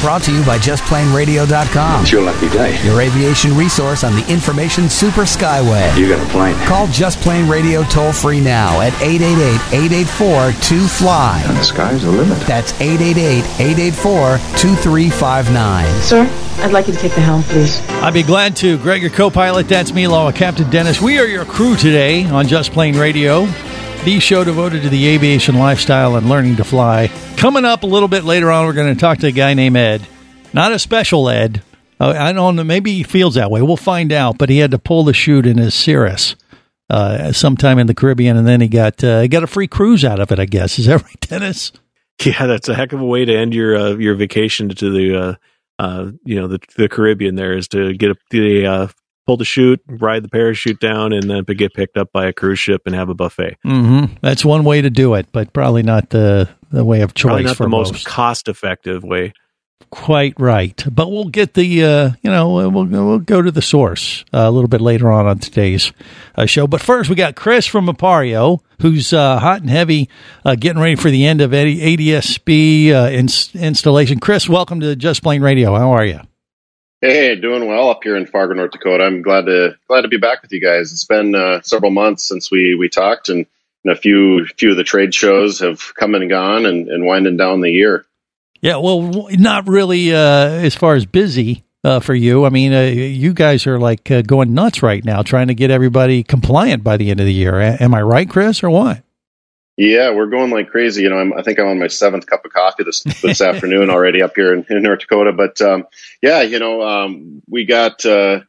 Brought to you by JustPlaneRadio.com. It's your lucky day. Your aviation resource on the information super skyway. You got a plane. Call Just Plane Radio toll free now at 888-884-2FLY. And the sky's the limit. That's 888-884-2359. Sir, I'd like you to take the helm, please. I'd be glad to. Greg, your co pilot, that's me, along with Captain Dennis. We are your crew today on Just Plane Radio, the show devoted to the aviation lifestyle and learning to fly. Coming up a little bit later on, we're going to talk to a guy named Ed. Not a special Ed. Uh, I don't know. Maybe he feels that way. We'll find out. But he had to pull the chute in his Cirrus uh, sometime in the Caribbean, and then he got uh, got a free cruise out of it. I guess is that right, Dennis? Yeah, that's a heck of a way to end your uh, your vacation to the uh, uh, you know the the Caribbean. There is to get a, the pull the chute, ride the parachute down, and then get picked up by a cruise ship and have a buffet. Mm-hmm. That's one way to do it, but probably not the the way of choice Probably not for the most most. cost effective way. Quite right. But we'll get the, uh, you know, we'll, we'll go to the source uh, a little bit later on on today's uh, show. But first, we got Chris from Appareo, who's uh, hot and heavy, uh, getting ready for the end of AD- ADSB uh, ins- installation. Chris, welcome to Just Plane Radio. How are you? Hey, doing well up here in Fargo, North Dakota. I'm glad to glad to be back with you guys. It's been uh, several months since we we talked, and, and a few few of the trade shows have come and gone, and, and winding down the year. Yeah, well, not really uh, as far as busy uh, for you. I mean, uh, you guys are like uh, going nuts right now, trying to get everybody compliant by the end of the year. A- am I right, Chris, or what? Yeah, we're going like crazy. You know, I'm, I think I'm on my seventh cup of coffee this this afternoon already up here in, in North Dakota. But um, yeah, you know, um, we got uh,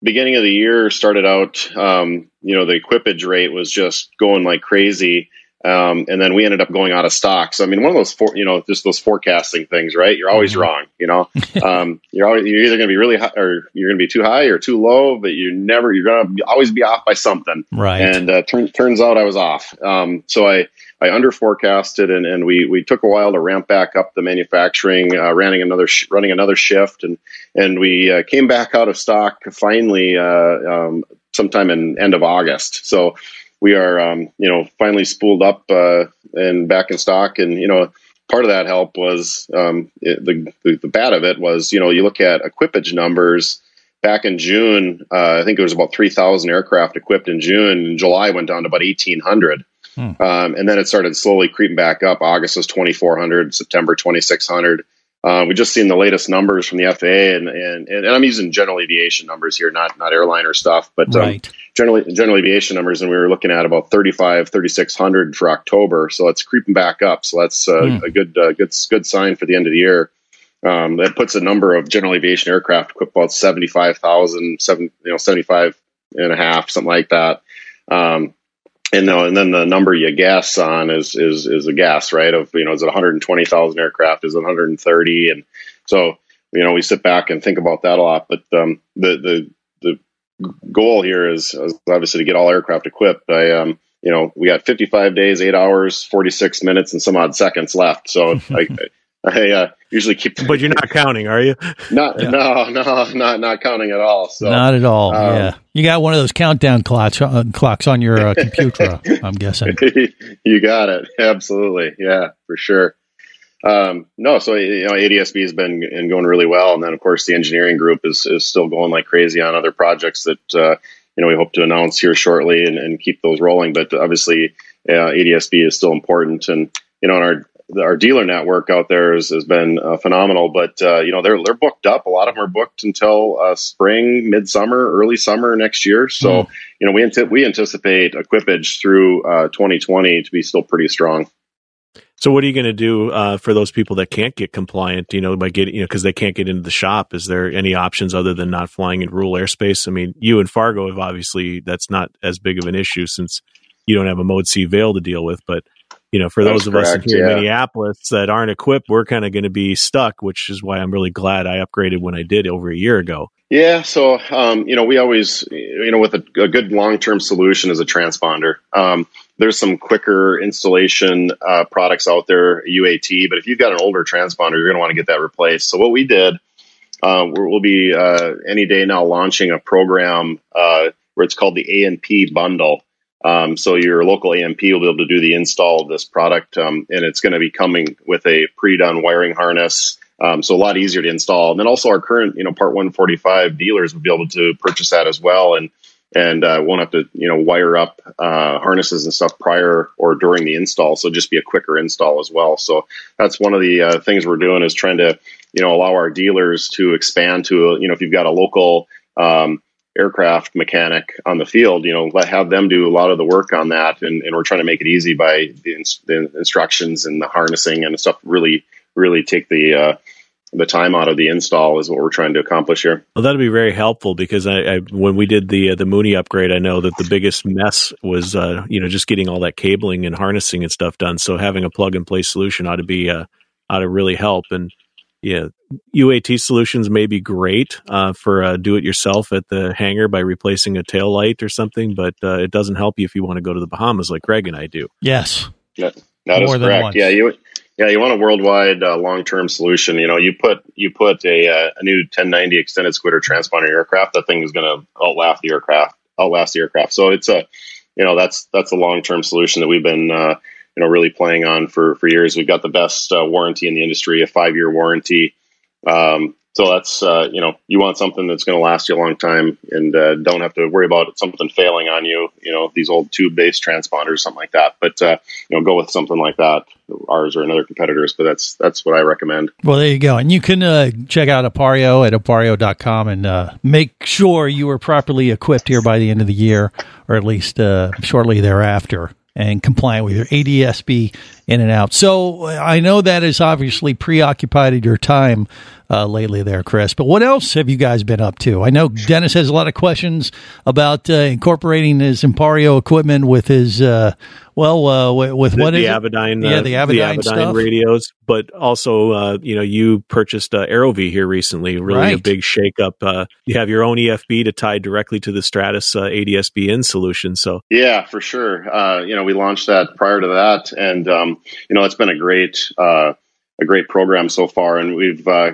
beginning of the year started out. Um, you know, the equipage rate was just going like crazy. Um, and then we ended up going out of stock. So I mean, one of those, for, you know, just those forecasting things, right? You're always wrong. You know, um, you're always, you're either going to be really high or you're going to be too high or too low, but you never you're going to always be off by something. Right. And uh, turn, turns out I was off. Um, so I I under forecasted, and, and we we took a while to ramp back up the manufacturing, uh, running another sh- running another shift, and and we uh, came back out of stock finally uh, um, sometime in end of August. So we are um, you know finally spooled up uh, and back in stock, and you know part of that help was um, it, the, the the bad of it was you know you look at equipage numbers back in June, uh, I think it was about 3,000 aircraft equipped in June. In July, went down to about 1,800. Um, and then it started slowly creeping back up. August was 2,400, September 2,600. Uh, we just seen the latest numbers from the FAA, and, and, and I'm using general aviation numbers here, not not airliner stuff, but um, Right. generally general aviation numbers, and we were looking at about 35, 3,600 for October. So it's creeping back up. So that's uh, Hmm. a good uh, good good sign for the end of the year. Um, that puts a number of general aviation aircraft equipped about 75,000, seven, you know, 75 and a half, something like that. Um, and, and then the number you guess on is, is, is a guess, right? Of, you know, is it 120,000 aircraft? Is it 130? And so, you know, we sit back and think about that a lot, but, um, the, the, the goal here is, is obviously to get all aircraft equipped. I, um, you know, we got 55 days, eight hours, 46 minutes and some odd seconds left. So I, I, uh, usually keep, But you're not counting, are you? not, no, no, not, not counting at all. So, Not at all. um, yeah, you got one of those countdown clocks uh, clocks on your uh, computer. I'm guessing. you got it. Absolutely. Yeah, for sure. Um, no, so you know, ADSB has been and going really well, and then of course the engineering group is is still going like crazy on other projects that uh, you know we hope to announce here shortly and, and keep those rolling. But obviously, uh, ADSB is still important, and you know, and our our dealer network out there has, has been uh, phenomenal. But uh, you know, they're they're booked up. A lot of them are booked until uh, spring, midsummer, early summer next year. So you know, we we anticipate equipage through uh, 2020 to be still pretty strong. So what are you going to do uh, for those people that can't get compliant? You know, by getting you know because they can't get into the shop. Is there any options other than not flying in rule airspace? I mean, you and Fargo have obviously that's not as big of an issue since you don't have a Mode C veil to deal with. But you know, for That's those of us in correct, here in. Minneapolis that aren't equipped, we're kind of going to be stuck. Which is why I'm really glad I upgraded when I did over a year ago. Yeah, so um, you know, we always, you know, with a, a good long-term solution is a transponder. Um, there's some quicker installation uh, products out there, UAT, but if you've got an older transponder, you're going to want to get that replaced. So what we did uh, we'll be uh, any day now launching a program uh, where it's called the A&P bundle. Um, so your local A&P will be able to do the install of this product, um, and it's going to be coming with a pre-done wiring harness. Um, so a lot easier to install. And then also our current, you know, Part 145 dealers will be able to purchase that as well, and and uh, won't have to, you know, wire up uh, harnesses and stuff prior or during the install. So just be a quicker install as well. So that's one of the uh, things we're doing is trying to, you know, allow our dealers to expand to, you know, if you've got a local um, aircraft mechanic on the field, you know, let have them do a lot of the work on that, and, and we're trying to make it easy by the, the instructions and the harnessing and stuff. Really, really take the uh, the time out of the install is what we're trying to accomplish here. Well, that'd be very helpful because I, I when we did the uh, the Mooney upgrade, I know that the biggest mess was uh, you know just getting all that cabling and harnessing and stuff done. So having a plug and play solution ought to be uh, ought to really help. And yeah, UAT solutions may be great uh, for uh, do it yourself at the hangar by replacing a tail light or something, but uh, it doesn't help you if you want to go to the Bahamas like Greg and I do. Yes. That, that is More than correct. once. Yeah, you yeah you want a worldwide uh, long term solution. You know, you put you put a uh, a new 1090 extended squitter transponder aircraft. That thing is going to outlast the aircraft. Outlast the aircraft. So it's a you know that's that's a long term solution that we've been uh, you know really playing on for for years. We've got the best uh, warranty in the industry, a five year warranty. Um, so that's uh, you know you want something that's going to last you a long time and uh, don't have to worry about something failing on you. You know these old tube based transponders, something like that. But uh, you know go with something like that, ours or another competitors. But that's that's what I recommend. Well, there you go. And you can uh, check out Appareo at appareo.com and uh, make sure you are properly equipped here by the end of the year, or at least shortly thereafter, and compliant with your ADSB in and out. So uh, I know that has obviously preoccupied your time uh, lately there, Chris. But what else have you guys been up to? I know Dennis has a lot of questions about uh, incorporating his Appareo equipment with his, uh, well, uh, with, with The, what the is it? Avidyne, Yeah, uh, the Avidyne stuff. radios, but also uh, you know you purchased uh, Aerovie here recently, really a big shakeup. Uh, you have your own EFB to tie directly to the Stratus uh, ADSB in solution. So Yeah, for sure. Uh, you know, we launched that prior to that, and um, you know, it's been a great, uh, a great program so far, and we've uh,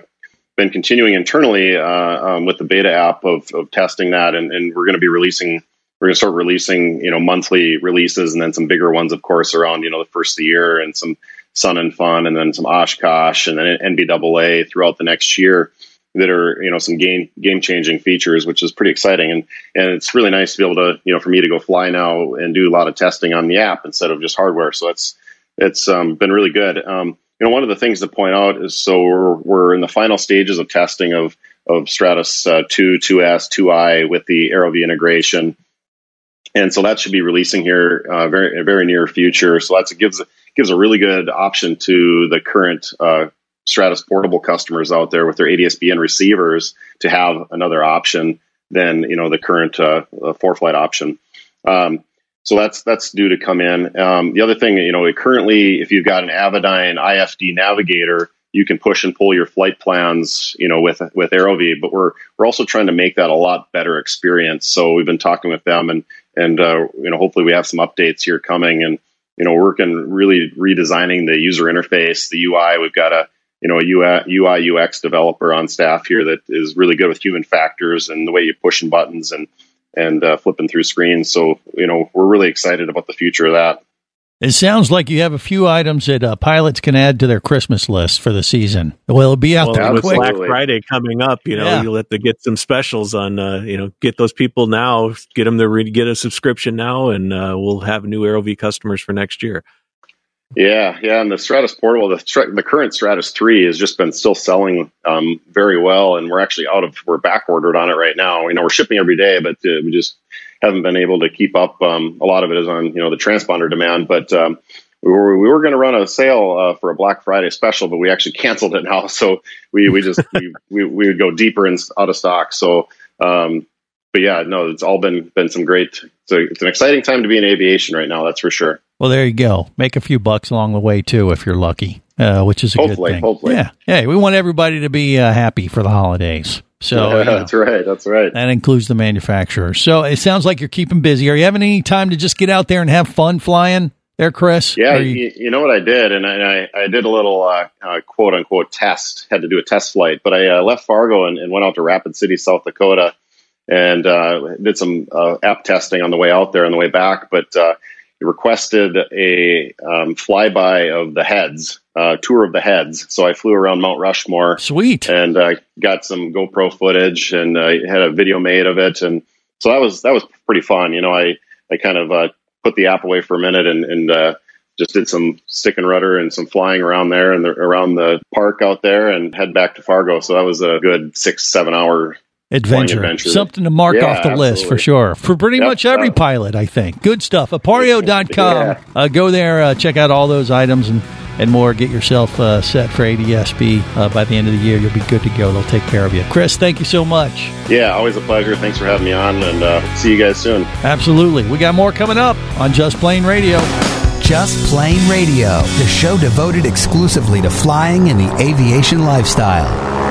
been continuing internally uh, um, with the beta app of, of testing that, and, and we're going to be releasing. We're going to start releasing, you know, monthly releases, and then some bigger ones, of course, around you know the first of the year, and some Sun and Fun, and then some Oshkosh, and then NBAA throughout the next year that are you know some game game changing features, which is pretty exciting, and and it's really nice to be able to you know for me to go fly now and do a lot of testing on the app instead of just hardware. So that's it's um, been really good. Um, you know, one of the things to point out is so we're we're in the final stages of testing of of Stratus uh, two, 2S, 2i with the Aerovie integration, and so that should be releasing here uh, very very near future. So that gives gives a really good option to the current uh, Stratus portable customers out there with their ADSB in receivers to have another option than you know the current uh, uh, ForeFlight option. Um, so that's that's due to come in. Um, the other thing, you know, currently if you've got an Avidyne IFD navigator, you can push and pull your flight plans, you know, with with Aerovie. But we're we're also trying to make that a lot better experience. So we've been talking with them, and and uh, you know, hopefully we have some updates here coming, and you know, working really redesigning the user interface, the UI. We've got a you know a UI UX developer on staff here that is really good with human factors and the way you push and buttons and and uh, flipping through screens. So you know, we're really excited about the future of that. It sounds like you have a few items that uh, pilots can add to their Christmas list for the season. Well, it'll be out well, there with quick. Black Friday coming up, you know, Yeah. you'll have to get some specials on, uh, you know, get those people now, get them to re- get a subscription now, and uh, we'll have new Aerovie customers for next year. Yeah, yeah, and the Stratus Portable, the the current Stratus three has just been still selling um, very well, and we're actually out of we're back ordered on it right now. You know, we're shipping every day, but uh, we just haven't been able to keep up. Um, a lot of it is on you know the transponder demand, but um, we were we were going to run a sale uh, for a Black Friday special, but we actually canceled it now. So we we just we, we we would go deeper and out of stock. So. Um, but yeah, no, it's all been been some great. So it's an exciting time to be in aviation right now. That's for sure. Well, there you go. Make a few bucks along the way too, if you're lucky, uh, which is a Hopefully, good thing. hopefully. Yeah. Hey, we want everybody to be uh, happy for the holidays. So you know, that's right. That's right. that includes the manufacturer. So it sounds like you're keeping busy. Are you having any time to just get out there and have fun flying? there, Chris? Yeah, you- you, know what I did, and I, I, I did a little uh, uh, quote unquote test. Had to do a test flight, but I uh, left Fargo and, and went out to Rapid City, South Dakota, and uh, did some uh, app testing on the way out there, on the way back. But uh, requested a um, flyby of the heads, uh, tour of the heads. So I flew around Mount Rushmore sweet. and uh, got some GoPro footage and uh, had a video made of it, and so that was that was pretty fun. You know, I I kind of uh, put the app away for a minute and and uh, just did some stick and rudder and some flying around there and the, around the park out there, and head back to Fargo. So that was a good six seven hour. Adventure. adventure. Something to mark Yeah, off the list for sure. For pretty Yep, much every yep. pilot, I think. Good stuff. Appareo.com. Yeah. Uh, go there, uh, check out all those items and, and more. Get yourself uh, set for ADSB. Uh, by the end of the year, you'll be good to go. They'll take care of you. Chris, thank you so much. Yeah, always a pleasure. Thanks for having me on, and uh, see you guys soon. Absolutely. We got more coming up on Just Plane Radio. Just Plane Radio, the show devoted exclusively to flying and the aviation lifestyle.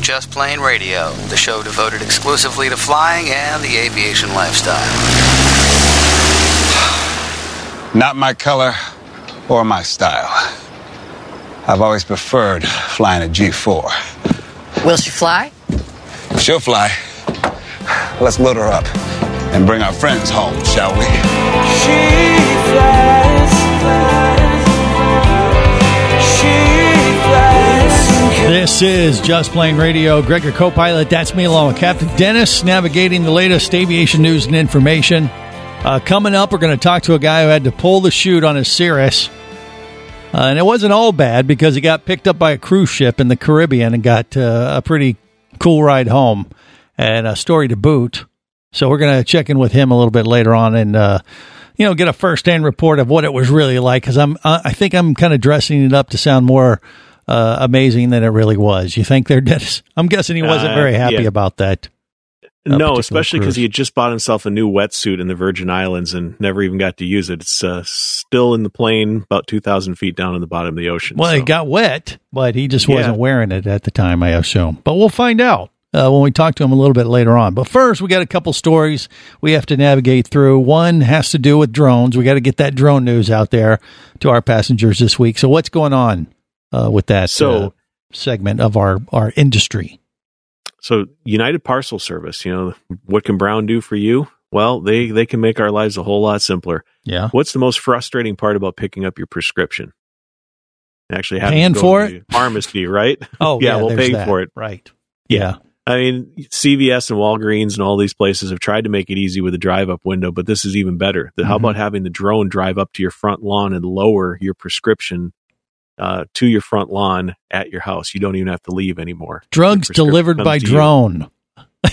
Just Plane Radio, the show devoted exclusively to flying and the aviation lifestyle. Not my color or my style. I've always preferred flying a G4. Will she fly? She'll fly. Let's load her up and bring our friends home, shall we? She flies, flies. This is Just Plane Radio. Greg, your co pilot. That's me, along with Captain Dennis, navigating the latest aviation news and information. Uh, coming up, we're going to talk to a guy who had to pull the chute on his Cirrus. Uh, and it wasn't all bad because he got picked up by a cruise ship in the Caribbean and got uh, a pretty cool ride home and a story to boot. So we're going to check in with him a little bit later on and, uh, you know, get a first-hand report of what it was really like. Because I'm, I I think I'm kind of dressing it up to sound more uh, amazing than it really was. You think there, Dennis? I'm guessing he wasn't Uh, very happy yeah. about that. no, especially because he had just bought himself a new wetsuit in the Virgin Islands and never even got to use it. It's uh, still in the plane, about two thousand feet down in the bottom of the ocean. Well, so. it got wet, but he just Yeah. wasn't wearing it at the time, I assume. But we'll find out uh, when we talk to him a little bit later on. But first, we got a couple stories we have to navigate through. One has to do with drones. We got to get that drone news out there to our passengers this week. So, what's going on uh, with that So- uh, segment of our, our industry? So United Parcel Service, you know, what can Brown do for you? Well, they they can make our lives a whole lot simpler. Yeah. What's the most frustrating part about picking up your prescription? Actually, having Paying to go for to the pharmacy, right? Oh, yeah, yeah, we'll pay that. for it. Right. Yeah. I mean, CVS and Walgreens and all these places have tried to make it easy with a drive up window, but this is even better. How Mhm. about having the drone drive up to your front lawn and lower your prescription uh, to your front lawn at your house? You don't even have to leave anymore. Drugs delivered by drone.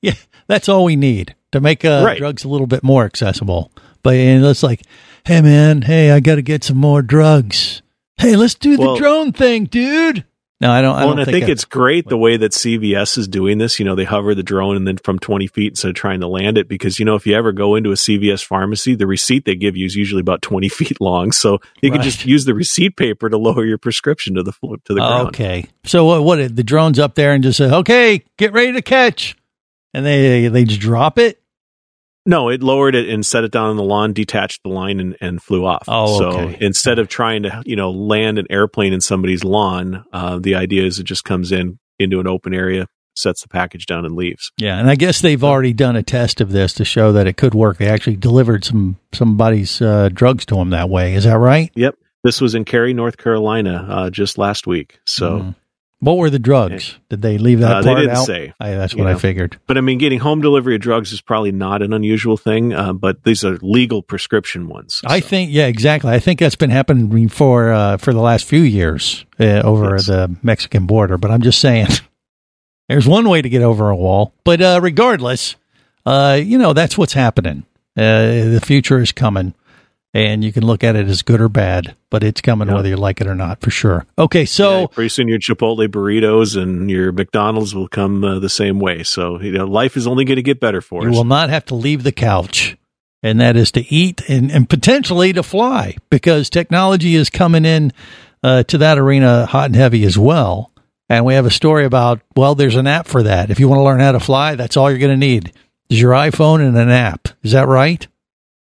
yeah, that's all we need to make uh, Right. drugs a little bit more accessible. But and it's like, hey man, hey, I got to get some more drugs. Hey, let's do the Well- drone thing, dude. No, I don't. I Well, don't and I think it- it's great the way that CVS is doing this. You know, they hover the drone and then from 20 feet instead of trying to land it. Because, you know, if you ever go into a CVS pharmacy, the receipt they give you is usually about 20 feet long. So you can just use the receipt paper to lower your prescription to the, to the oh, ground. Okay. So what? What? The drone's up there and just say, "Okay, get ready to catch," and they they just drop it. No, it lowered it and set it down on the lawn, detached the line, and, and flew off. Oh, so okay. instead of trying to, you know, land an airplane in somebody's lawn, uh, the idea is it just comes in into an open area, sets the package down, and leaves. Yeah, and I guess they've already done a test of this to show that it could work. They actually delivered some somebody's uh, drugs to them that way. Is that right? Yep. This was in Cary, North Carolina, uh, just last week. So, Mhm. What were the drugs? Did they leave that Uh, they didn't out? say. I, that's what I figured. but I mean, getting home delivery of drugs is probably not an unusual thing, uh, but these are legal prescription ones. I think, yeah, exactly. I think that's been happening for uh, for the last few years uh, over Yes. the Mexican border. But I'm just saying, there's one way to get over a wall. But uh, regardless, uh, you know that's what's happening. Uh, the future is coming, and you can look at it as good or bad, but it's coming Yeah. whether you like it or not, for sure. Okay, so Yeah, pretty soon your Chipotle burritos and your McDonald's will come uh, the same way. So, you know, life is only going to get better for you us. You will not have to leave the couch, and that is to eat and, and potentially to fly because technology is coming in uh, to that arena hot and heavy as well. And we have a story about, well, there's an app for that. If you want to learn how to fly, that's all you're going to need is your iPhone and an app. Is that right?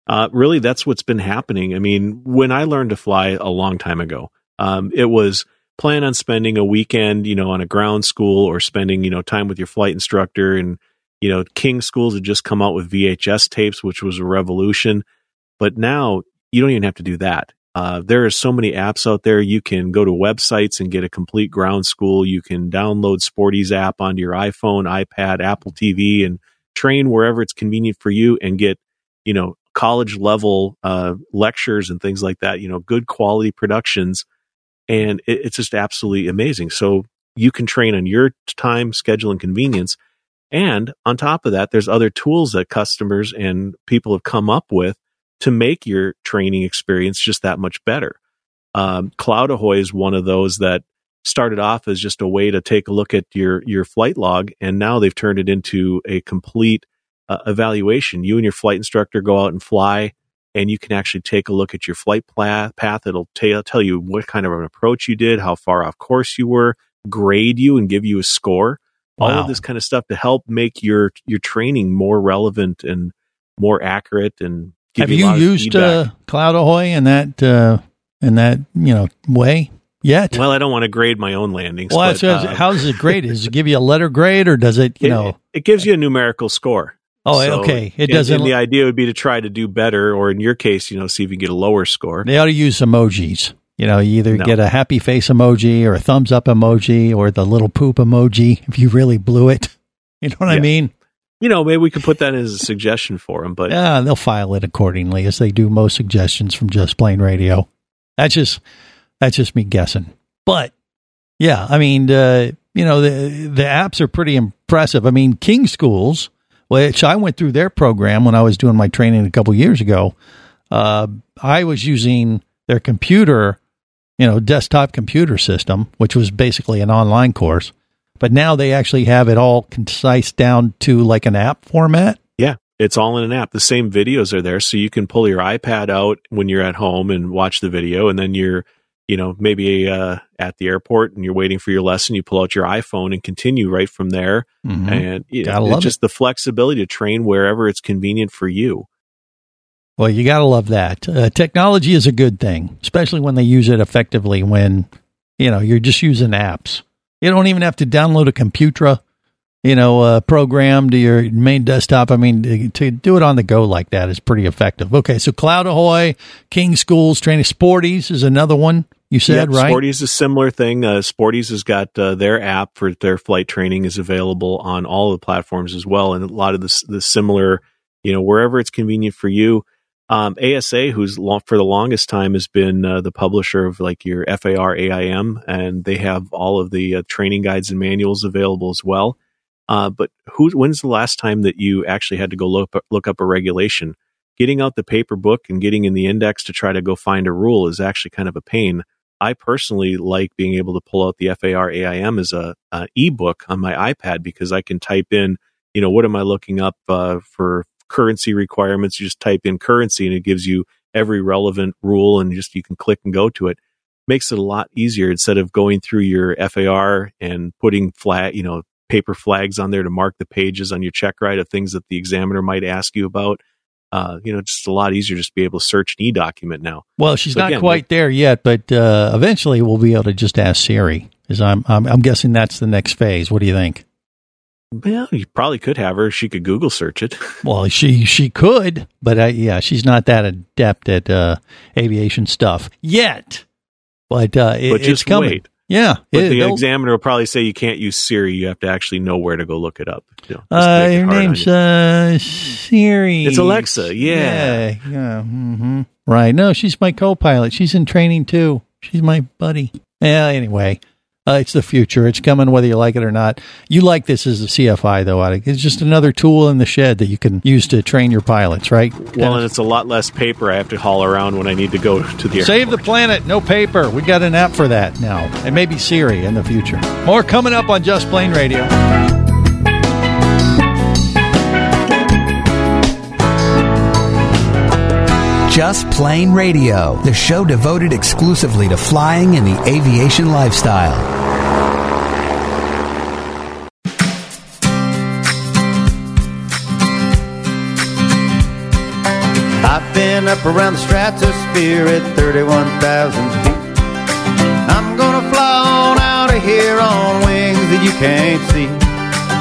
Uh, really, that's what's been happening. I mean, when I learned to fly a long time ago, um, it was plan on spending a weekend, you know, on a ground school or spending, you know, time with your flight instructor. And, you know, King schools had just come out with VHS tapes, which was a revolution. But now you don't even have to do that. Uh, there are so many apps out there. You can go to websites and get a complete ground school. You can download Sporty's app onto your iPhone, iPad, Apple TV, and train wherever it's convenient for you and get, you know, college level uh, lectures and things like that. You know, good quality productions, and it, it's just absolutely amazing. So you can train on your time, schedule, and convenience. And on top of that, there's other tools that customers and people have come up with to make your training experience just that much better. Um, Cloud Ahoy is one of those that started off as just a way to take a look at your your flight log, and now they've turned it into a complete uh, evaluation. You and your flight instructor go out and fly, and you can actually take a look at your flight pla- path. It'll tell tell you what kind of an approach you did, how far off course you were, grade you, and give you a score. All of this kind of stuff to help make your your training more relevant and more accurate and give have you, a you of used uh, Cloud Ahoy in that uh, in that you know way yet? Well, I don't want to grade my own landings. Well, but, uh, how does it grade? Does it give you a letter grade or does it, you it, know? it gives you a numerical score. Oh, okay. It and- doesn't- And the idea would be to try to do better, or in your case, you know, see if you get a lower score. They ought to use emojis. You know, you either No. get a happy face emoji or a thumbs up emoji or the little poop emoji if you really blew it. You know what I mean? You know, maybe we could put that as a suggestion for them. But Yeah, they'll file it accordingly as they do most suggestions from Just Plane Radio. That's just that's just me guessing. But yeah, I mean, uh, you know, the the apps are pretty impressive. I mean, King Schools, which I went through their program when I was doing my training a couple years ago. Uh, I was using their computer, you know, desktop computer system, which was basically an online course. But now they actually have it all concise down to like an app format. yeah, it's all in an app. The same videos are there, so you can pull your iPad out when you're at home and watch the video, and then you're, you know, maybe uh, at the airport and you're waiting for your lesson. You pull out your iPhone and continue right from there. Mhm. And you know, Gotta it's love just the flexibility to train wherever it's convenient for you. Well, you got to love that. Uh, technology is a good thing, especially when they use it effectively when, you know, you're just using apps. You don't even have to download a computer you know, uh, program to your main desktop. I mean, to do it on the go like that is pretty effective. Okay, so Cloud Ahoy, King Schools Training, Sporty's is another one you said, Yep, right? Sporty's is a similar thing. Uh, Sporty's has got uh, their app for their flight training is available on all the platforms as well, and a lot of the, the similar, you know, wherever it's convenient for you. Um, ASA, who's long, for the longest time has been uh, the publisher of like your FAR AIM, and they have all of the uh, training guides and manuals available as well. Uh, but who? When's the last time that you actually had to go look look up a regulation? Getting out the paper book and getting in the index to try to go find a rule is actually kind of a pain. I personally like being able to pull out the FAR AIM as a, a ebook on my iPad because I can type in, you know, what am I looking up uh, for currency requirements? You just type in currency and it gives you every relevant rule and just you can click and go to it. Makes it a lot easier instead of going through your FAR and putting flat, you know, paper flags on there to mark the pages on your checkride of things that the examiner might ask you about. Uh, you know, just a lot easier just to be able to search an e document now. Well, she's So not again, quite there yet, but uh, eventually we'll be able to just ask Siri. Is I'm, I'm I'm guessing that's the next phase. What do you think? Well, you probably could have her. She could Google search it. Well, she she could, but uh, yeah, she's not that adept at uh, aviation stuff yet. But uh, it, but it's coming. wait. Yeah, But it- the examiner will probably say you can't use Siri. You have to actually know where to go look it up. You know, Uh, make it her hard on name's you. uh, Siri. It's Alexa, yeah. yeah, yeah. hmm Right. No, she's my co-pilot. She's in training too. She's my buddy. Yeah. Anyway, uh, it's the future. It's coming whether you like it or not. You like this as a CFI though, Attic. It's just another tool in the shed that you can use to train your pilots. Right. well, and it's a lot less paper I have to haul around when I need to go to the Save the planet, no paper. We got an app for that now, and maybe Siri in the future. More coming up on Just Plane Radio. Just Plane Radio, the show devoted exclusively to flying and the aviation lifestyle. I've been up around the stratosphere at 31,000 feet. I'm gonna fly on out of here on wings that you can't see.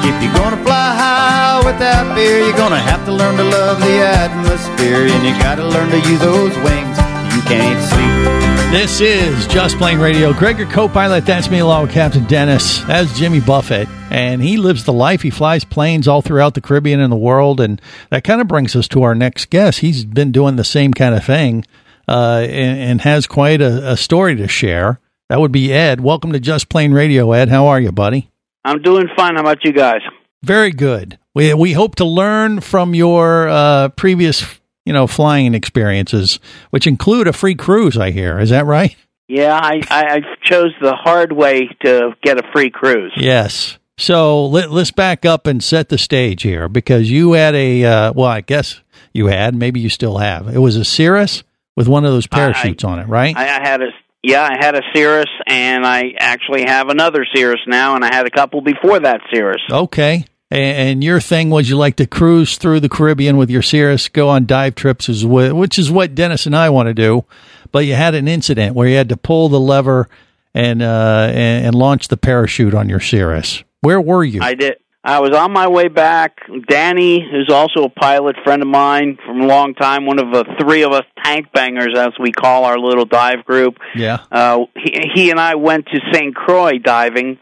If you're gonna fly high without fear, you're gonna have to learn to love the atmosphere, and you gotta learn to use those wings you can't see. This is Just Plane Radio. Greg, your co-pilot. That's me, along with Captain Dennis. That's Jimmy Buffett, and he lives the life. He flies planes all throughout the Caribbean and the world, and that kind of brings us to our next guest. He's been doing the same kind of thing, uh, and, and has quite a, a story to share. That would be Ed. Welcome to Just Plane Radio, Ed. How are you, buddy? I'm doing fine. How about you guys? Very good. We we hope to learn from your uh, previous, you know, flying experiences, which include a free cruise. I hear. Is that right? Yeah, I, I, I chose the hard way to get a free cruise. Yes. So let, let's back up and set the stage here because you had a, uh, well, I guess you had, maybe you still have. It was a Cirrus with one of those parachutes on it, right? I, I had a yeah, I had a Cirrus, and I actually have another Cirrus now, and I had a couple before that Cirrus. okay. And, and your thing was you like to cruise through the Caribbean with your Cirrus, go on dive trips, which is what Dennis and I want to do. But you had an incident where you had to pull the lever and uh, and, and launch the parachute on your Cirrus. Where were you? I did. I was on my way back. Danny, who's also a pilot friend of mine from a long time, one of the three of us tank bangers, as we call our little dive group. yeah. Uh, he, he and I went to St. Croix diving.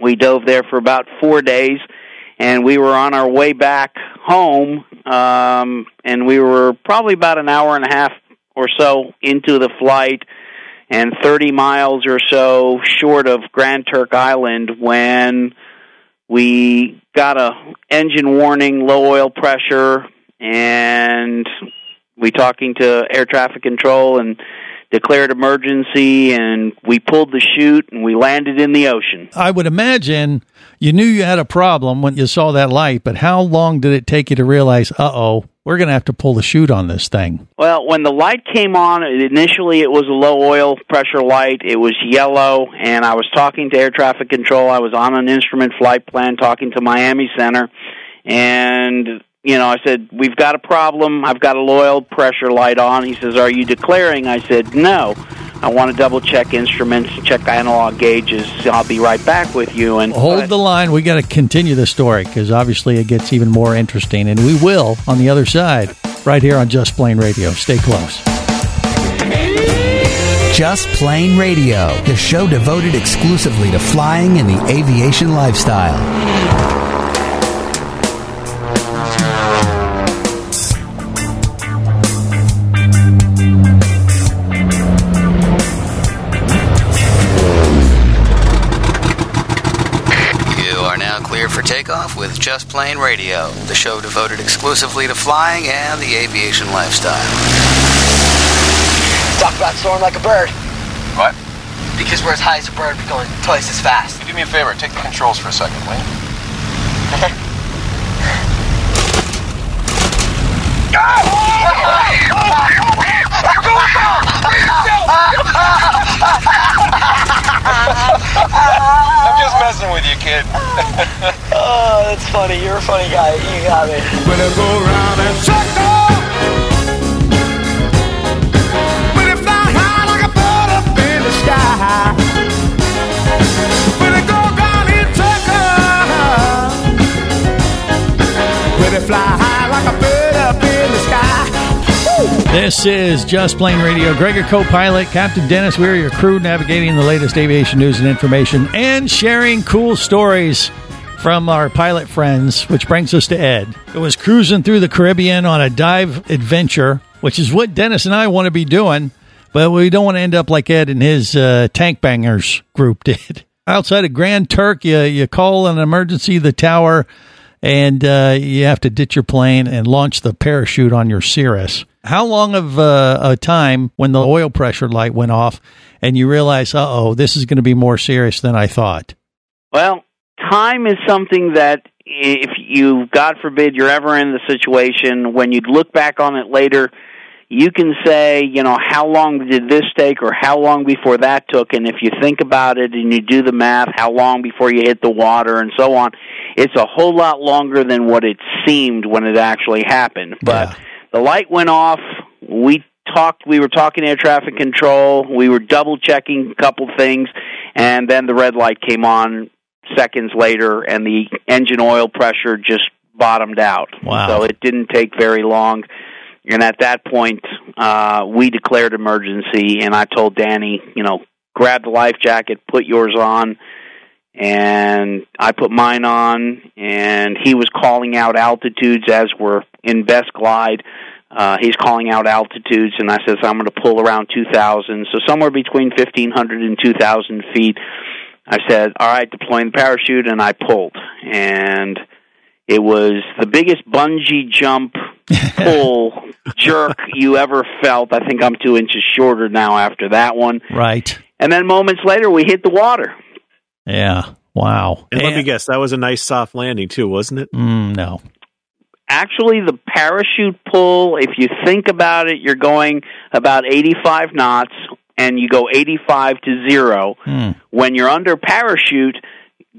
We dove there for about four days, and we were on our way back home, um, and we were probably about an hour and a half or so into the flight and 30 miles or so short of Grand Turk Island when we got a engine warning, low oil pressure, and we talking to air traffic control and declared emergency and we pulled the chute and we landed in the ocean. I would imagine you knew you had a problem when you saw that light, but how long did it take you to realize, uh oh, we're going to have to pull the chute on this thing? Well, when the light came on, initially it was a low oil pressure light. It was yellow, and I was talking to air traffic control. I was on an instrument flight plan talking to Miami Center, and you know, I said, "We've got a problem. I've got a low oil pressure light on." He says, "Are you declaring?" I said, "No." I want to double check instruments, check analog gauges. I'll be right back with you. And Hold the line. We got to continue the story because obviously it gets even more interesting, and we will on the other side, right here on Just Plane Radio. Stay close. Just Plane Radio, the show devoted exclusively to flying and the aviation lifestyle. Takeoff with Just Plane Radio, the show devoted exclusively to flying and the aviation lifestyle. Talk about soaring like a bird. What? Because we're as high as a bird, we're going twice as fast. Do me a favor, take the controls for a second, will you? I'm just messing with you, kid. oh, that's funny. You're a funny guy. You got me. When I go round and circle, when it fly high like a bird up in the sky. When it go round in circle, when it fly high like a bird up in the sky. This is Just Plane Radio. Gregor co-pilot, Captain Dennis. We're your crew navigating the latest aviation news and information and sharing cool stories from our pilot friends, which brings us to Ed. It was cruising through the Caribbean on a dive adventure, which is what Dennis and I want to be doing, but we don't want to end up like Ed and his uh, tank bangers group did. Outside of Grand Turk, you, you call an emergency the tower, and uh, you have to ditch your plane and launch the parachute on your Cirrus. How long of uh, a time when the oil pressure light went off and you realize, uh oh, this is going to be more serious than I thought? Well, time is something that if you, God forbid, you're ever in the situation, when you look back on it later, you can say, you know, how long did this take or how long before that took? And if you think about it and you do the math, how long before you hit the water and so on, it's a whole lot longer than what it seemed when it actually happened. But the light went off. We talked, we were talking air traffic control. We were double checking a couple things. And then the red light came on seconds later and the engine oil pressure just bottomed out. Wow. So it didn't take very long. And at that point, uh, we declared emergency, and I told Danny, you know, grab the life jacket, put yours on, and I put mine on, and he was calling out altitudes as we're in best glide. Uh, he's calling out altitudes, and I says I'm going to pull around 2,000, so somewhere between 1,500 and 2,000 feet. I said, "All right, deploying the parachute," and I pulled, and it was the biggest bungee jump pull jerk you ever felt. I think I'm two inches shorter now after that one. Right. And then moments later, we hit the water. Yeah. Wow. And let me guess, that was a nice soft landing too, wasn't it? Mm, no. Actually, the parachute pull, if you think about it, you're going about 85 knots and you go 85 to zero. Hmm. When you're under parachute,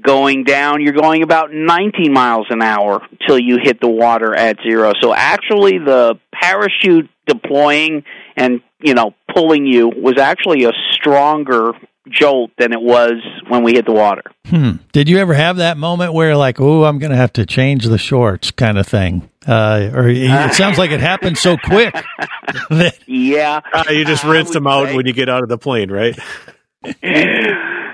going down, you're going about 90 miles an hour till you hit the water at zero. So actually, the parachute deploying and you know pulling you was actually a stronger jolt than it was when we hit the water. Hmm. Did you ever have that moment where, like, oh, I'm going to have to change the shorts kind of thing? Uh, or it sounds like it happened so quick. that- Yeah, Uh, you just rinse them out when you get out of the plane, right?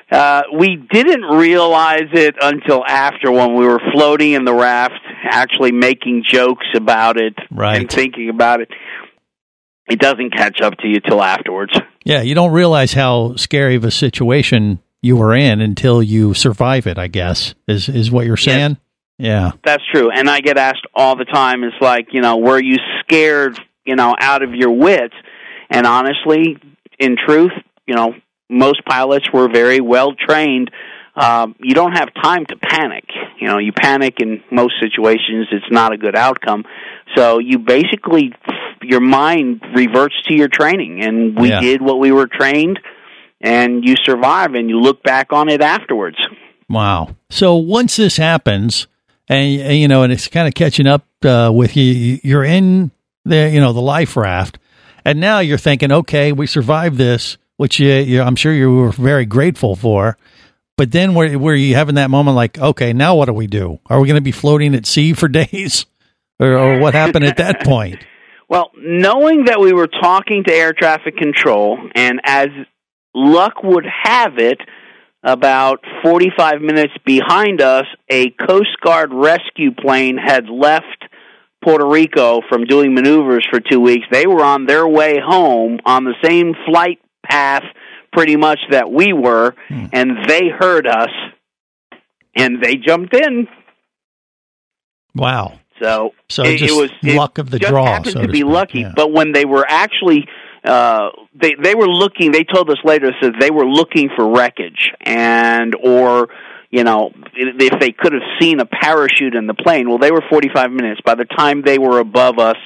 Uh, we didn't realize it until after when we were floating in the raft, actually making jokes about it Right. and thinking about it. It doesn't catch up to you till afterwards. Yeah, you don't realize how scary of a situation you were in until you survive it, I guess, is, is what you're saying? Yeah. That's true. And I get asked all the time, it's like, you know, were you scared, you know, out of your wits? And honestly, in truth, you know, most pilots were very well trained. Um, you don't have time to panic. You know, you panic in most situations, it's not a good outcome. So you basically, your mind reverts to your training. And we Yeah. did what we were trained, and you survive, and you look back on it afterwards. Wow. So once this happens, and and, you know, and it's kind of catching up uh, with you, you're in the you know the life raft, and now you're thinking, okay, we survived this. which you, you, I'm sure you were very grateful for. But then were, were you having that moment like, okay, now what do we do? Are we going to be floating at sea for days? Or, or what happened at that point? Well, knowing that we were talking to air traffic control, and as luck would have it, about 45 minutes behind us, a Coast Guard rescue plane had left Puerto Rico from doing maneuvers for two weeks. They were on their way home on the same flight path, pretty much that we were, and they heard us, and they jumped in. Wow. So, So it, it was it luck of the just draw, Happened so to to be lucky, yeah. but when they were actually, uh, they they were looking. They told us later that they were looking for wreckage and or you know if they could have seen a parachute in the plane. Well, they were forty five minutes. By the time they were above us,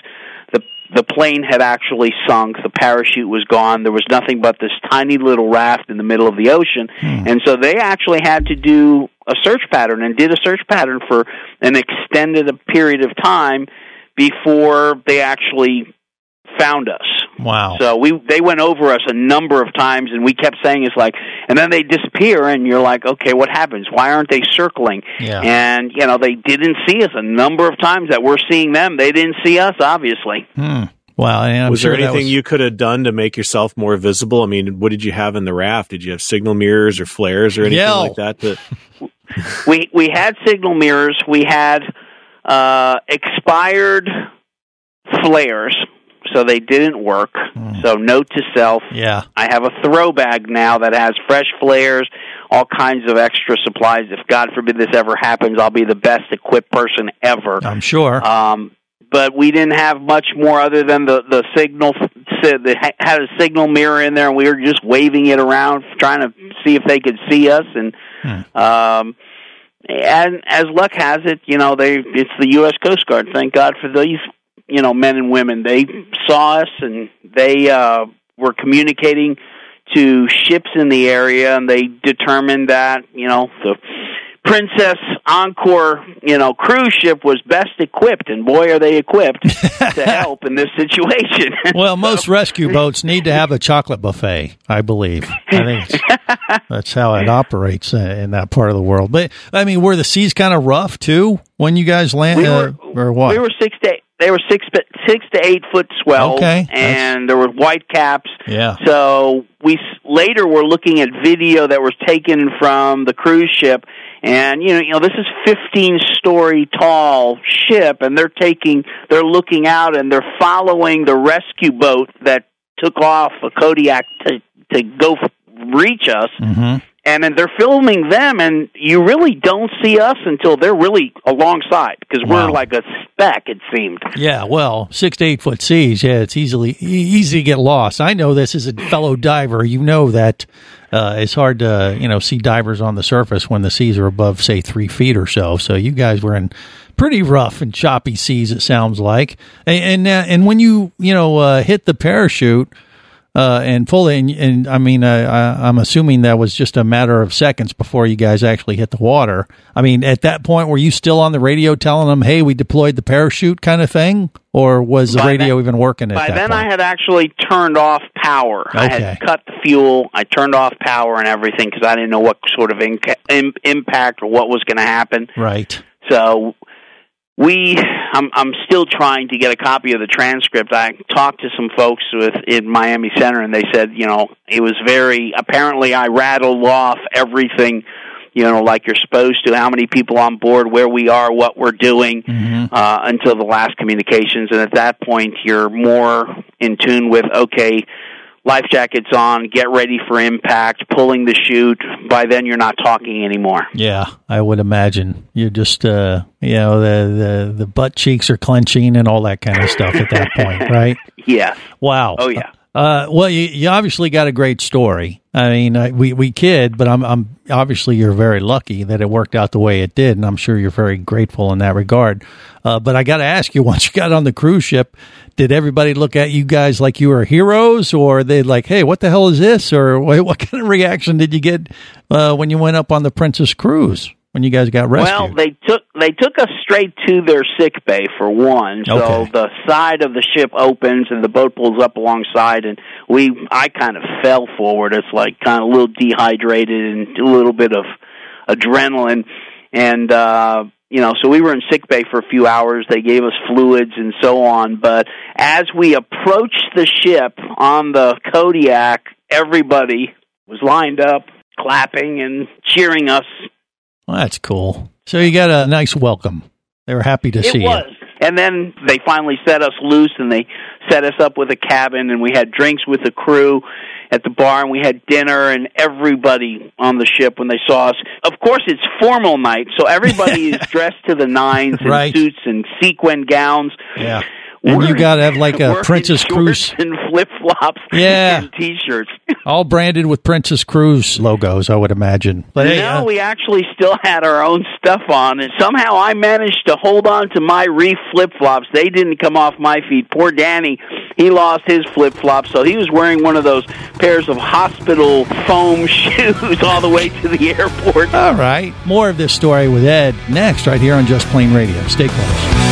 the plane had actually sunk. The parachute was gone. There was nothing but this tiny little raft in the middle of the ocean, hmm. and so they actually had to do a search pattern and did a search pattern for an extended period of time before they actually found us. Wow. So we they went over us a number of times, and we kept saying it's like, and then they disappear, and you're like, okay, what happens? Why aren't they circling? Yeah. And you know they didn't see us a number of times that we're seeing them. They didn't see us, obviously. Hmm. Wow. And I'm was sure there anything was- you could have done to make yourself more visible? I mean, what did you have in the raft? Did you have signal mirrors or flares or anything Yell. like that? To, we we had signal mirrors. We had uh, expired flares, so they didn't work. So note to self: yeah, I have a throw bag now that has fresh flares, all kinds of extra supplies. If God forbid this ever happens, I'll be the best equipped person ever. I'm sure. Um, but we didn't have much more other than the the signal that had a signal mirror in there, and we were just waving it around, trying to see if they could see us. And um, and as luck has it, you know, they it's the U.S. Coast Guard. Thank God for these, you know, men and women. They saw us and they uh, were communicating to ships in the area, and they determined that you know the Princess Encore, you know, cruise ship was best equipped, and boy, are they equipped to help in this situation. well, most rescue boats need to have a chocolate buffet, I believe. I think that's how it operates in that part of the world. But I mean, were the seas kind of rough too when you guys land, We uh, or what? We were six to they were six six to eight foot swells, Okay, and there were white caps. yeah. So we s- later were looking at video that was taken from the cruise ship, and you know, you know, this is fifteen story tall ship, and they're taking, they're looking out, and they're following the rescue boat that took off a Kodiak to to go reach us. Mm-hmm. And then they're filming them, and you really don't see us until they're really alongside because we're Wow. like a speck. It seemed. Yeah, well, six to eight foot seas. Yeah, it's easily easy to get lost. I know this as a fellow diver. You know that uh, it's hard to you know see divers on the surface when the seas are above say three feet or so. So you guys were in pretty rough and choppy seas. It sounds like. And and, uh, and when you you know uh, hit the parachute. Uh, and fully, and, and I mean, uh, I, I'm assuming that was just a matter of seconds before you guys actually hit the water. I mean, at that point, were you still on the radio telling them, "Hey, we deployed the parachute," kind of thing, or was the By radio then- even working at By then, point? I had actually turned off power. I Okay. had cut the fuel. I turned off power and everything because I didn't know what sort of inca- im- impact or what was going to happen. right. So we, I'm, I'm still trying to get a copy of the transcript. I talked to some folks with in Miami Center, and they said, you know, it was very. Apparently, I rattled off everything, you know, like you're supposed to. How many people on board, where we are, what we're doing, uh, until the last communications, and at that point, you're more in tune with okay. Life jackets on, get ready for impact, pulling the chute. By then, you're not talking anymore. Yeah, I would imagine you're just, uh, you know, the, the the butt cheeks are clenching and all that kind of stuff at that point, right? Yes. Wow. Oh yeah. Uh, well, you, you obviously got a great story. I mean, I, we we kid, but I'm I'm obviously you're very lucky that it worked out the way it did, and I'm sure you're very grateful in that regard. Uh, but I got to ask you, once you got on the cruise ship, did everybody look at you guys like you were heroes, or they like, hey, what the hell is this, or what, what kind of reaction did you get uh, when you went up on the Princess Cruise? When you guys got rescued? Well, they took they took us straight to their sick bay for one. So Okay. the side of the ship opens and the boat pulls up alongside, and we I kind of fell forward. It's like kind of a little dehydrated and a little bit of adrenaline, and uh, you know, so we were in sick bay for a few hours. They gave us fluids and so on. But as we approached the ship on the Kodiak, everybody was lined up, clapping and cheering us Well, that's cool. So you got a nice welcome. They were happy to it see was. And then they finally set us loose and they set us up with a cabin and we had drinks with the crew at the bar and we had dinner and everybody on the ship when they saw us. Of course it's formal night, so everybody is dressed to the nines in Right. suits and sequin gowns. Yeah. And you got to have like a Princess Cruise, and flip flops Yeah. and t shirts. all branded with Princess Cruise logos, I would imagine. But hey, no, uh, we actually still had our own stuff on, and somehow I managed to hold on to my reef flip flops. They didn't come off my feet. Poor Danny, he lost his flip flops, so he was wearing one of those pairs of hospital foam shoes all the way to the airport. all right. More of this story with Ed next, right here on Just Plane Radio. Stay close.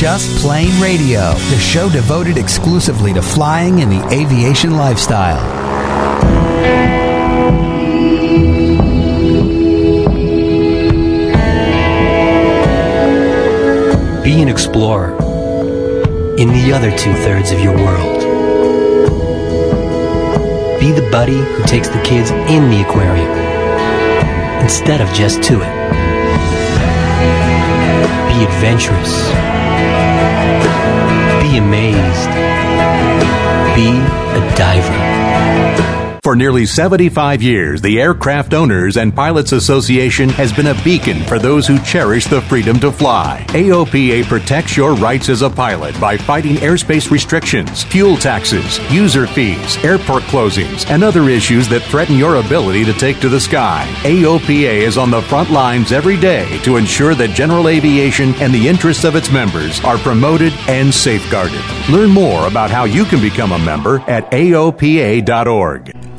Just Plane Radio, the show devoted exclusively to flying and the aviation lifestyle. Be an explorer in the other two thirds of your world. Be the buddy who takes the kids in the aquarium instead of just to it. Be adventurous. Amazed. Be a diver. For nearly 75 years, the Aircraft Owners and Pilots Association has been a beacon for those who cherish the freedom to fly. AOPA protects your rights as a pilot by fighting airspace restrictions, fuel taxes, user fees, airport closings, and other issues that threaten your ability to take to the sky. AOPA is on the front lines every day to ensure that general aviation and the interests of its members are promoted and safeguarded. Learn more about how you can become a member at AOPA.org.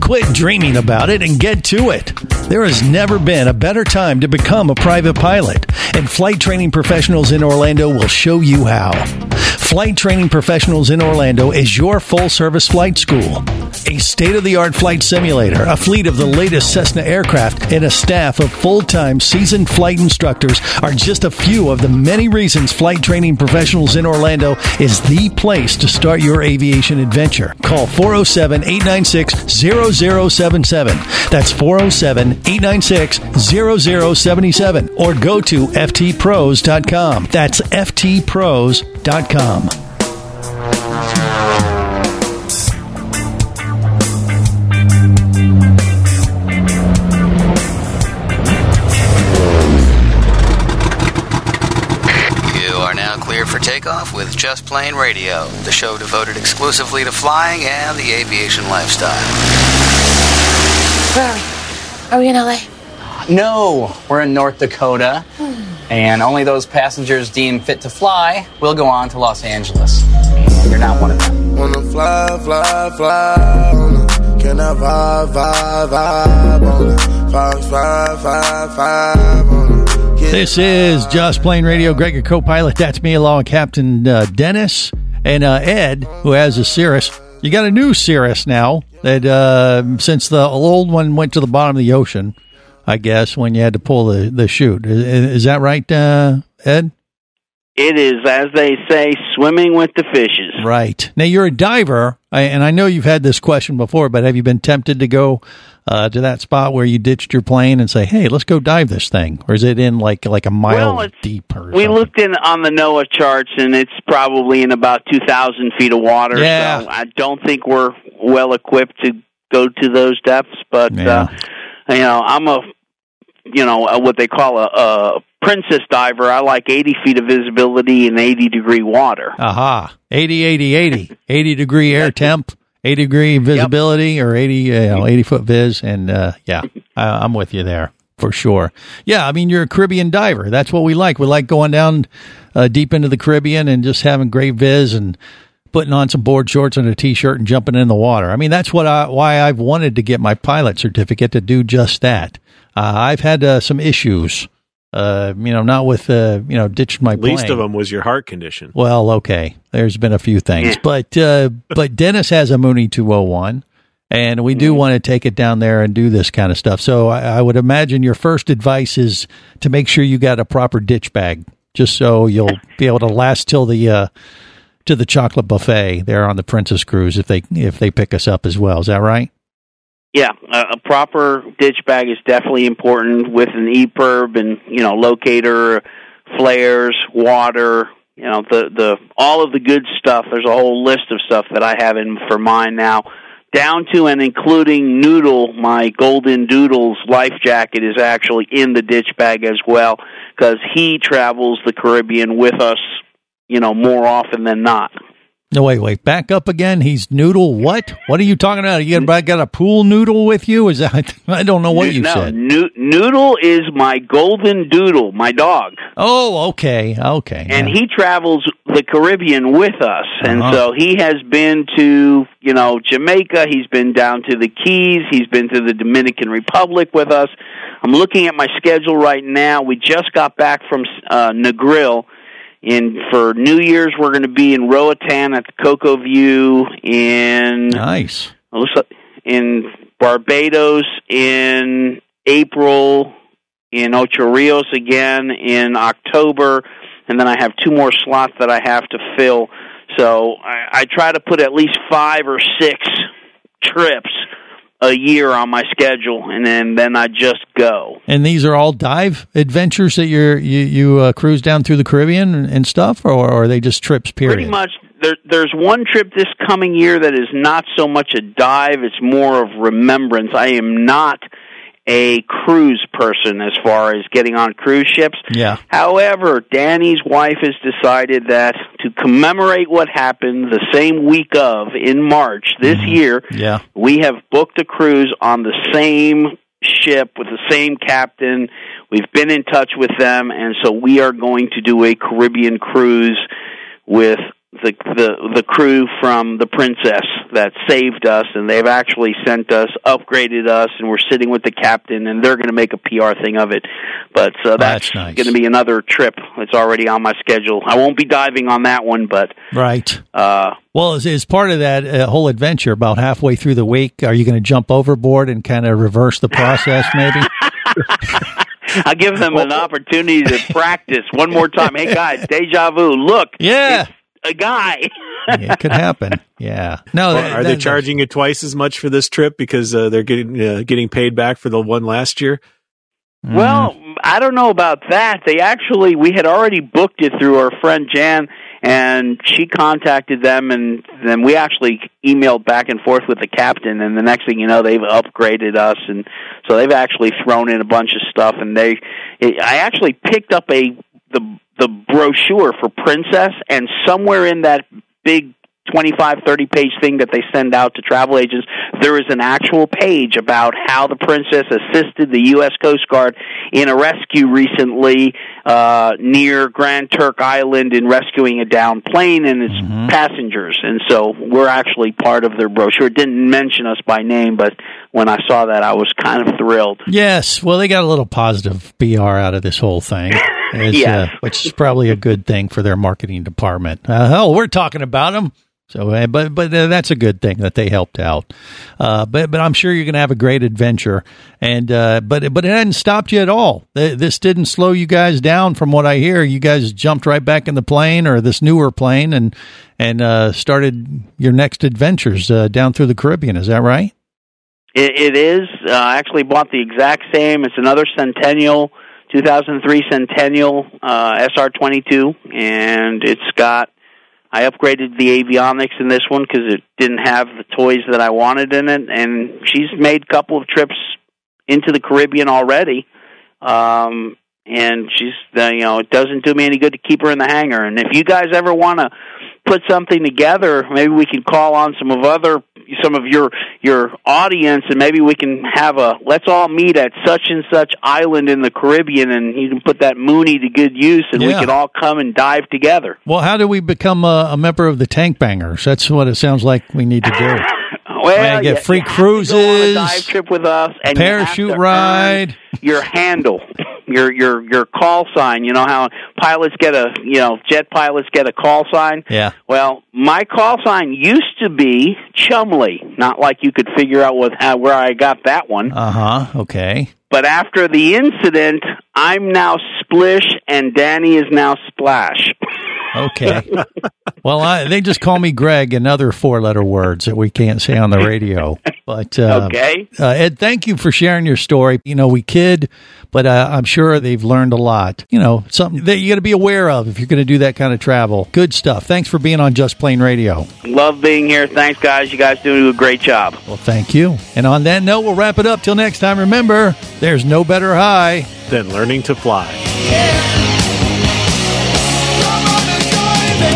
Quit dreaming about it and get to it. There has never been a better time to become a private pilot, and Flight Training Professionals in Orlando will show you how. Flight Training Professionals in Orlando is your full service flight school. A state of the art flight simulator, a fleet of the latest Cessna aircraft, and a staff of full time seasoned flight instructors are just a few of the many reasons Flight Training Professionals in Orlando is the place to start your aviation adventure. Call 407 896 0077. That's 407 896 0077. Or go to ftpros.com. That's ftpros.com. You are now cleared for takeoff with Just Plane Radio, the show devoted exclusively to flying and the aviation lifestyle. Where are we? Are we in LA? No, we're in North Dakota, and only those passengers deemed fit to fly will go on to Los Angeles. And you're not one of them. Wanna fly, fly, fly on it. Can I vibe, vibe, vibe on it? Five, five, five, five on it. This is Just Plane Radio. Greg, your co-pilot. That's me, along with Captain uh, Dennis and uh, Ed, who has a Cirrus. You got a new Cirrus now. That uh, since the old one went to the bottom of the ocean, I guess when you had to pull the the chute. Is, is that right, uh, Ed? It is, as they say, swimming with the fishes. Right. Now you're a diver, and I know you've had this question before, but have you been tempted to go uh, to that spot where you ditched your plane and say, "Hey, let's go dive this thing," or is it in like like a mile Well, it's- deep? Or We looked in on the NOAA charts, and it's probably in about two thousand feet of water. Yeah. So I don't think we're well equipped to go to those depths. But uh, you know, I'm a you know uh, what they call a, a princess diver. I like 80 feet of visibility and 80 degree water. Aha. 80, 80, 80. 80 degree air temp, 80 degree visibility, or 80, you know, 80 foot viz. And uh, yeah, I, I'm with you there for sure. Yeah, I mean, you're a Caribbean diver. That's what we like. We like going down uh, deep into the Caribbean and just having great viz and putting on some board shorts and a t-shirt and jumping in the water. I mean, that's what I, why I've wanted to get my pilot certificate to do just that. Uh, I've had uh, some issues, uh, you know, not with, uh, you know, ditched my plane. Least of them was your heart condition. Well, okay. There's been a few things, but uh, but Dennis has a Mooney 201, and we do want to take it down there and do this kind of stuff. So I, I would imagine your first advice is to make sure you got a proper ditch bag, just so you'll be able to last till the uh, to the chocolate buffet there on the Princess Cruise if they if they pick us up as well. Is that right? Yeah, a, proper ditch bag is definitely important with an EPIRB and you know locator, flares, water. You know the the all of the good stuff. There's a whole list of stuff that I have in for mine now, down to and including Noodle. My Golden Doodles life jacket is actually in the ditch bag as well because he travels the Caribbean with us. You know more often than not. No, wait, wait. Back up again. He's noodle. What? What are you talking about? You got, got a pool noodle with you? Is that? I don't know what you no, said. Noo- Noodle is my golden doodle, my dog. Oh, okay, okay. and he travels the Caribbean with us, and Uh-huh. so he has been to you know Jamaica. He's been down to the Keys. He's been to the Dominican Republic with us. I'm looking at my schedule right now. We just got back from uh, Negril. In for New Year's, we're going to be in Roatan at the CoCo View in nice. it looks like in Barbados in April, in Ocho Rios again in October, and then I have two more slots that I have to fill. So I, I try to put at least five or six trips a year on my schedule, and then then I just go. And these are all dive adventures that you're you you uh, cruise down through the Caribbean and, and stuff, or, or are they just trips? Period. Pretty much, there, there's one trip this coming year that is not so much a dive; it's more of remembrance. I am not a cruise person as far as getting on cruise ships. Yeah. However, Danny's wife has decided that to commemorate what happened the same week of in March this mm-hmm. year, Yeah. we have booked a cruise on the same ship with the same captain. We've been in touch with them, and so we are going to do a Caribbean cruise with the the the crew from the Princess that saved us, and they've actually sent us, upgraded us, and we're sitting with the captain, and they're going to make a PR thing of it. But so that's, That's nice. going to be another trip. It's already on my schedule. I won't be diving on that one, but Right. uh, Well, as, as part of that uh, whole adventure, about halfway through the week, are you going to jump overboard and kind of reverse the process, maybe? I'll give them an opportunity to practice one more time. Hey guys, deja vu. Look, Yeah. It's a guy. Yeah, it could happen. Yeah. No, Well, that- are they charging you twice as much for this trip because uh, they're getting uh, getting paid back for the one last year? Well, I don't know about that. They actually, we had already booked it through our friend Jan, and she contacted them, and then we actually emailed back and forth with the captain. And the next thing you know, they've upgraded us, and so they've actually thrown in a bunch of stuff. And they, I actually picked up a the the brochure for Princess, and somewhere in that big 25 30 page thing that they send out to travel agents there is an actual page about how the princess assisted the US Coast Guard in a rescue recently uh near Grand Turk Island in rescuing a downed plane and its passengers. And so we're actually part of their brochure. It didn't mention us by name but when I saw that I was kind of thrilled. Yes. Well, they got a little positive BR out of this whole thing, Yes. uh, which is probably a good thing for their marketing department. Uh, hell, we're talking about them. So, uh, but but uh, that's a good thing that they helped out. Uh, but but I'm sure you're going to have a great adventure. And uh, but but it hadn't stopped you at all. This didn't slow you guys down, from what I hear. You guys jumped right back in the plane or this newer plane and and uh, started your next adventures uh, down through the Caribbean. Is that right? It, it is. Uh, I actually bought the exact same. It's another Centennial, 2003 Centennial uh, SR22, and it's got. I upgraded the avionics in this one because it didn't have the toys that I wanted in it, and she's made a couple of trips into the Caribbean already. Um, and she's, uh, you know, it doesn't do me any good to keep her in the hangar. And if you guys ever want to put something together, maybe we can call on some of other some of your your audience and maybe we can have a let's all meet at such and such island in the Caribbean and you can put that Mooney to good use and we can all come and dive together. Well, how do we become a, a member of the Tank Bangers? That's what it sounds like we need to do. Well, get you- free you have to go on a cruises, dive trip with us, and you parachute earn ride. your handle, your your your call sign. You know how pilots get a you know jet pilots get a call sign. Yeah. Well, my call sign used to be Chumley. Not like you could figure out with how, where I got that one. Uh huh. Okay. But after the incident, I'm now Splish, and Danny is now Splash. Okay. well, I, they just call me Greg and other four letter words that we can't say on the radio. But uh, Okay. uh, Ed, thank you for sharing your story. You know, we kid, but uh, I'm sure they've learned a lot. You know, something that you got to be aware of if you're going to do that kind of travel. Good stuff. Thanks for being on Just Plane Radio. Love being here. Thanks, guys. You guys do a great job. Well, thank you. And on that note, we'll wrap it up. Till next time, remember, there's no better high than learning to fly. say